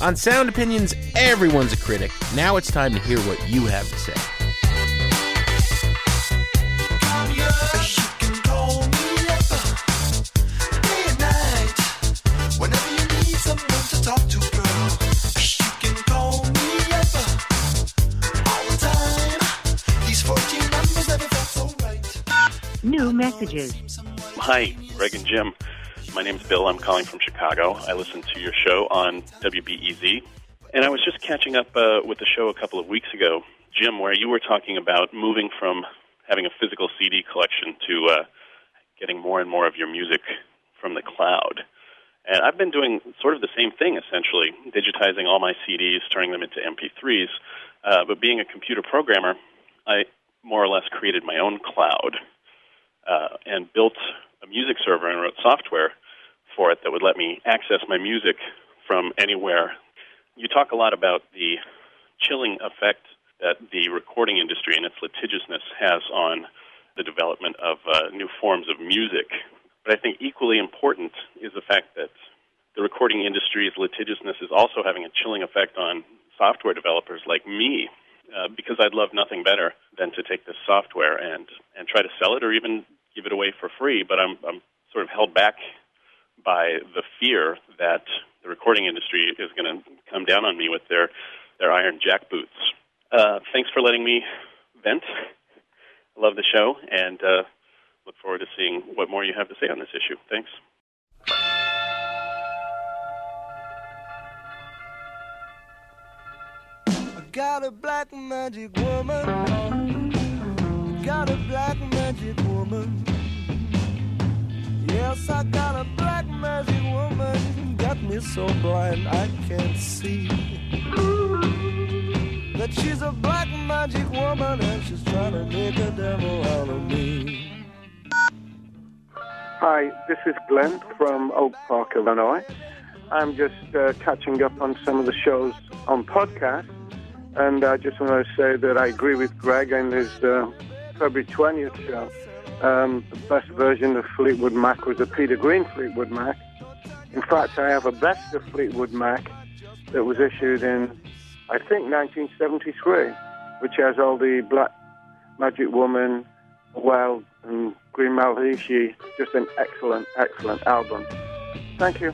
Speaker 2: On Sound Opinions, everyone's a critic. Now it's time to hear what you have to say.
Speaker 5: Whenever you need someone to talk to, girl, you can call me up all the time. These 14 numbers never felt so right.
Speaker 12: New messages.
Speaker 13: Hi, Greg and Jim.
Speaker 12: My name's Bill. I'm calling from Chicago. I listen to your show on WBEZ. And I was just catching up uh, with the show a couple of weeks ago, Jim, where you were talking about moving from having a physical CD collection to uh, getting more and more of your music from the cloud. And I've been doing sort of the same thing, essentially, digitizing all my CDs, turning them into MP3s. Uh, but being a computer programmer, I more or less created my own cloud uh, and built a music server and wrote software for it that would let me access my music from anywhere. You talk a lot about the chilling effect that the recording industry and its litigiousness has on the development of uh, new forms of music. But I think equally important is the fact that the recording industry's litigiousness is also having a chilling effect on software developers like me, uh, because I'd love nothing better than to take this software and, and try to sell it or even give it away for free. But I'm, I'm sort of held back by the fear that the recording industry is going to come down on me with their, their iron jack boots. Uh, thanks for letting me vent. Love the show and uh, look forward to seeing what more you have to say on this issue. Thanks.
Speaker 5: Got a black magic woman. Got a black magic woman. Yes, I got a black magic woman. Got me so blind I can't see. That she's a black magic woman and she's trying to make a devil out of me.
Speaker 13: Hi, this is Glenn from Oak Park, Illinois. I'm just uh, catching up on some of the shows on podcast, and I just want to say that I agree with Greg and his uh, February 20th show. Um, the best version of Fleetwood Mac was the Peter Green Fleetwood Mac. In fact, I have a best of Fleetwood Mac that was issued in, I think, 1973, which has all the Black Magic Woman, Wild, and Green Manalishi. Just an excellent, excellent album. Thank you.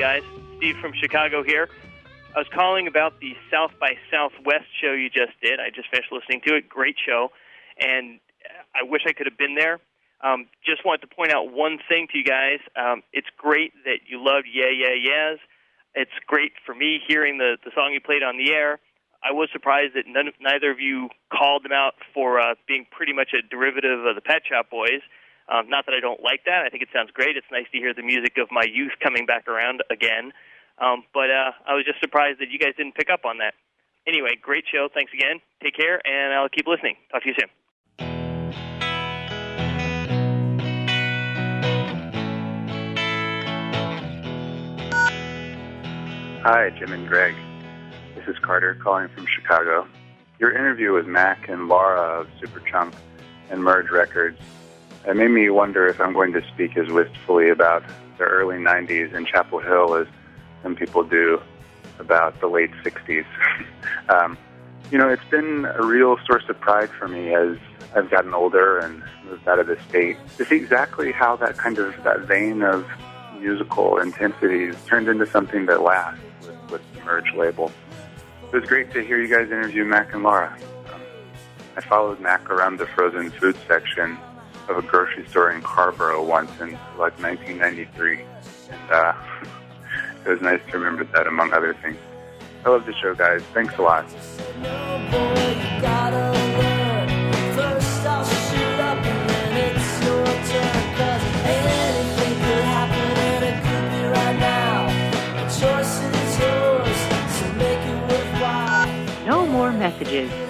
Speaker 14: Guys, Steve from Chicago here. I was calling about the South by Southwest show you just did. I just finished listening to it. Great show, and I wish I could have been there. Um, just wanted to point out one thing to you guys. Um, it's great that you loved Yeah Yeah Yeahs. It's great for me hearing the the song you played on the air. I was surprised that none, neither of you called them out for uh, being pretty much a derivative of the Pet Shop Boys. Um, not that I don't like that. I think it sounds great. It's nice to hear the music of my youth coming back around again. Um, but uh, I was just surprised that you guys didn't pick up on that. Anyway, great show. Thanks again. Take care, and I'll keep listening. Talk to you soon.
Speaker 15: Hi, Jim and Greg. This is Carter calling from Chicago. Your interview with Mac and Laura of Superchunk and Merge Records it made me wonder if I'm going to speak as wistfully about the early 90s in Chapel Hill as some people do about the late 60s. um, you know, it's been a real source of pride for me as I've gotten older and moved out of the state to see exactly how that kind of that vein of musical intensities turned into something that lasts with, with the Merge label. It was great to hear you guys interview Mac and Laura. Um, I followed Mac around the frozen food section of a grocery store in Carrboro once in like 1993, and uh, it was nice to remember that among other things. I love the show, guys. Thanks a lot.
Speaker 16: No more messages.